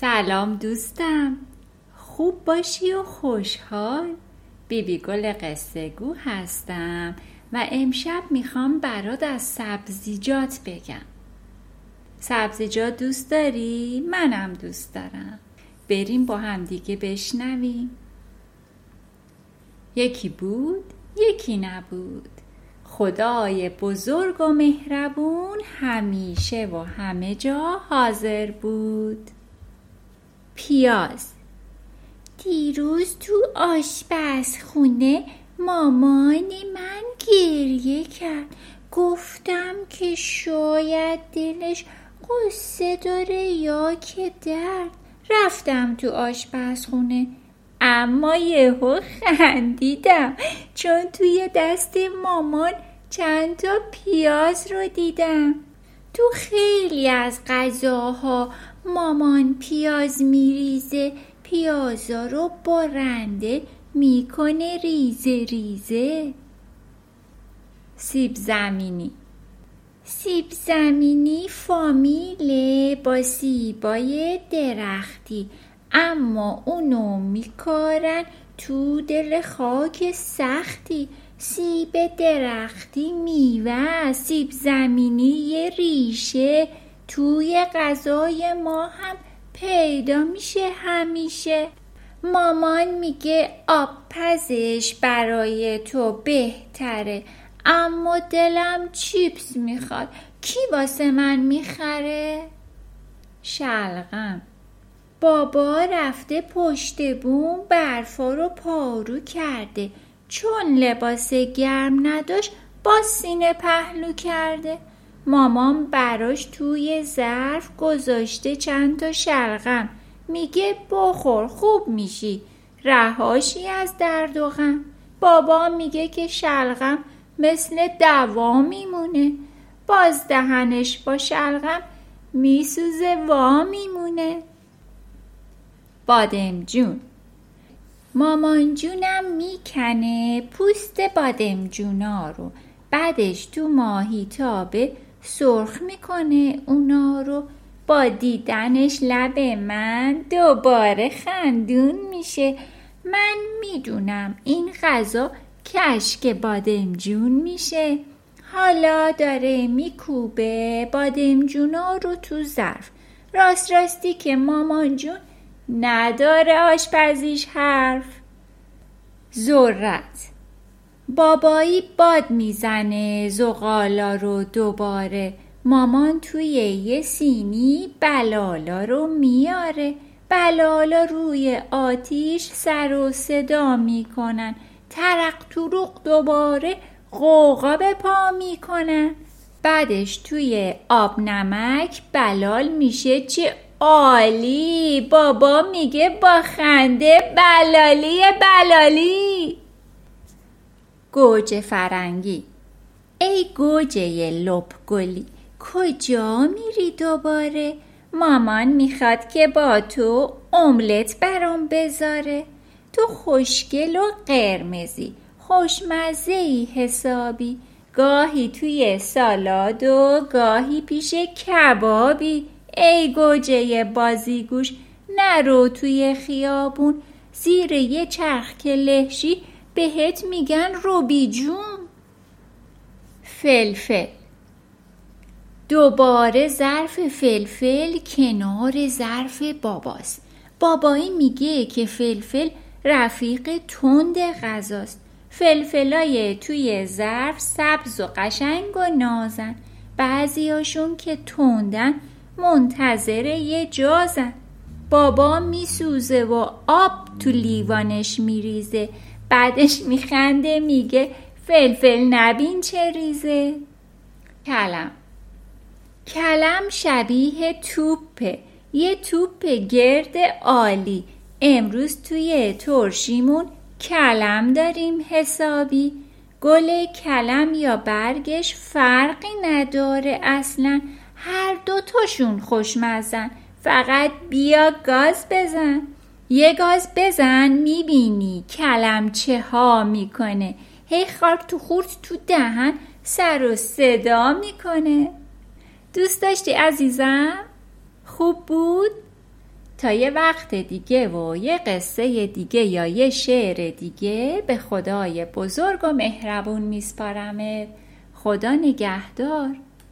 سلام دوستم. خوب باشی و خوشحال. بیبی گل قصه گو هستم و امشب می‌خوام برات از سبزیجات بگم. سبزیجات دوست داری؟ منم دوست دارم. بریم با هم دیگه بشنویم. یکی بود یکی نبود. خدای بزرگ و مهربون همیشه و همه جا حاضر بود. پیاز. دیروز تو آشپزخونه مامان من گریه کرد. گفتم که شاید دلش قصه داره یا که درد. رفتم تو آشپزخونه اما یهو خندیدم چون توی دست مامان چند تا پیاز رو دیدم. تو خیلی از غذاها مامان پیاز میریزه پیازا رو با رنده می‌کنه ریزه ریزه. سیب زمینی. سیب زمینی فامیله با سیبای درختی اما اونو میکارن تو دل خاک سختی. سیب درختی میوه سیب زمینی یه ریشه. توی غذای ما هم پیدا میشه همیشه. مامان میگه آب پزش برای تو بهتره اما دلم چیپس می‌خواد. کی واسه من می‌خره؟ شلغم. بابا رفته پشت بوم برفا رو پارو کرده. چون لباس گرم نداشت با سینه پهلو کرده. مامان براش توی ظرف گذاشته چند تا شلغم. میگه بخور خوب میشی. رهاشی از درد و غم. بابا میگه که شلغم مثل دوا میمونه. باز دهنش با شلغم میسوزه وا میمونه. مامان جونم می‌کنه پوست بادمجونا رو. بعدش تو ماهی تابه سرخ می‌کنه اونا رو. با دیدنش لب من دوباره خندون میشه. من می‌دونم این غذا کشک بادمجون میشه. حالا داره میکوبه بادمجونا رو تو ظرف. راست راستی که مامان جون نداره آشپزیش حرف. ذرت. بابایی باد می‌زنه زغالا رو دوباره. مامان توی یه سینی بلالا رو میاره. بلالا روی آتیش سر و صدا می‌کنن. ترق تروق دوباره قوقا به پا می‌کنن. بعدش توی آب نمک بلال میشه. چه عالی! بابا میگه با خنده بلالی بلالی! گوجه فرنگی. ای گوجه لپ گلی کجا میری دوباره؟ مامان می‌خواد که با تو املت برام بذاره. تو خوشگل و قرمزی خوشمزه ای حسابی. گاهی توی سالاد و گاهی پیش کبابی. ای گوجه بازیگوش نرو توی خیابون. زیر یه چرخ که لهشی بهت میگن روبی جون. فلفل. دوباره ظرف فلفل کنار ظرف باباست. بابایی میگه که فلفل رفیق تند غذاست. فلفلای توی ظرف سبز و قشنگ و نازن. بعضیاشون که تندن منتظر یه جازن. بابا میسوزه و آب تو لیوانش میریزه. بعدش میخنده میگه فلفل نبین چه ریزه؟ کلم. کلم شبیه توپه. یه توپ گرد عالی. امروز توی ترشیمون کلم داریم حسابی. گل کلم یا برگش فرقی نداره اصلا. هر دوتاشون خوشمزن. فقط بیا گاز بزن. یه گاز بزن می‌بینی کلم چه ها می‌کنه هی خاک تو خورد تو دهن سر و صدا می‌کنه دوست داشتی عزیزم؟ خوب بود؟ تا یه وقت دیگه و یه قصه دیگه یا یه شعر دیگه به خدای بزرگ و مهربون میسپارمت خدا نگهدار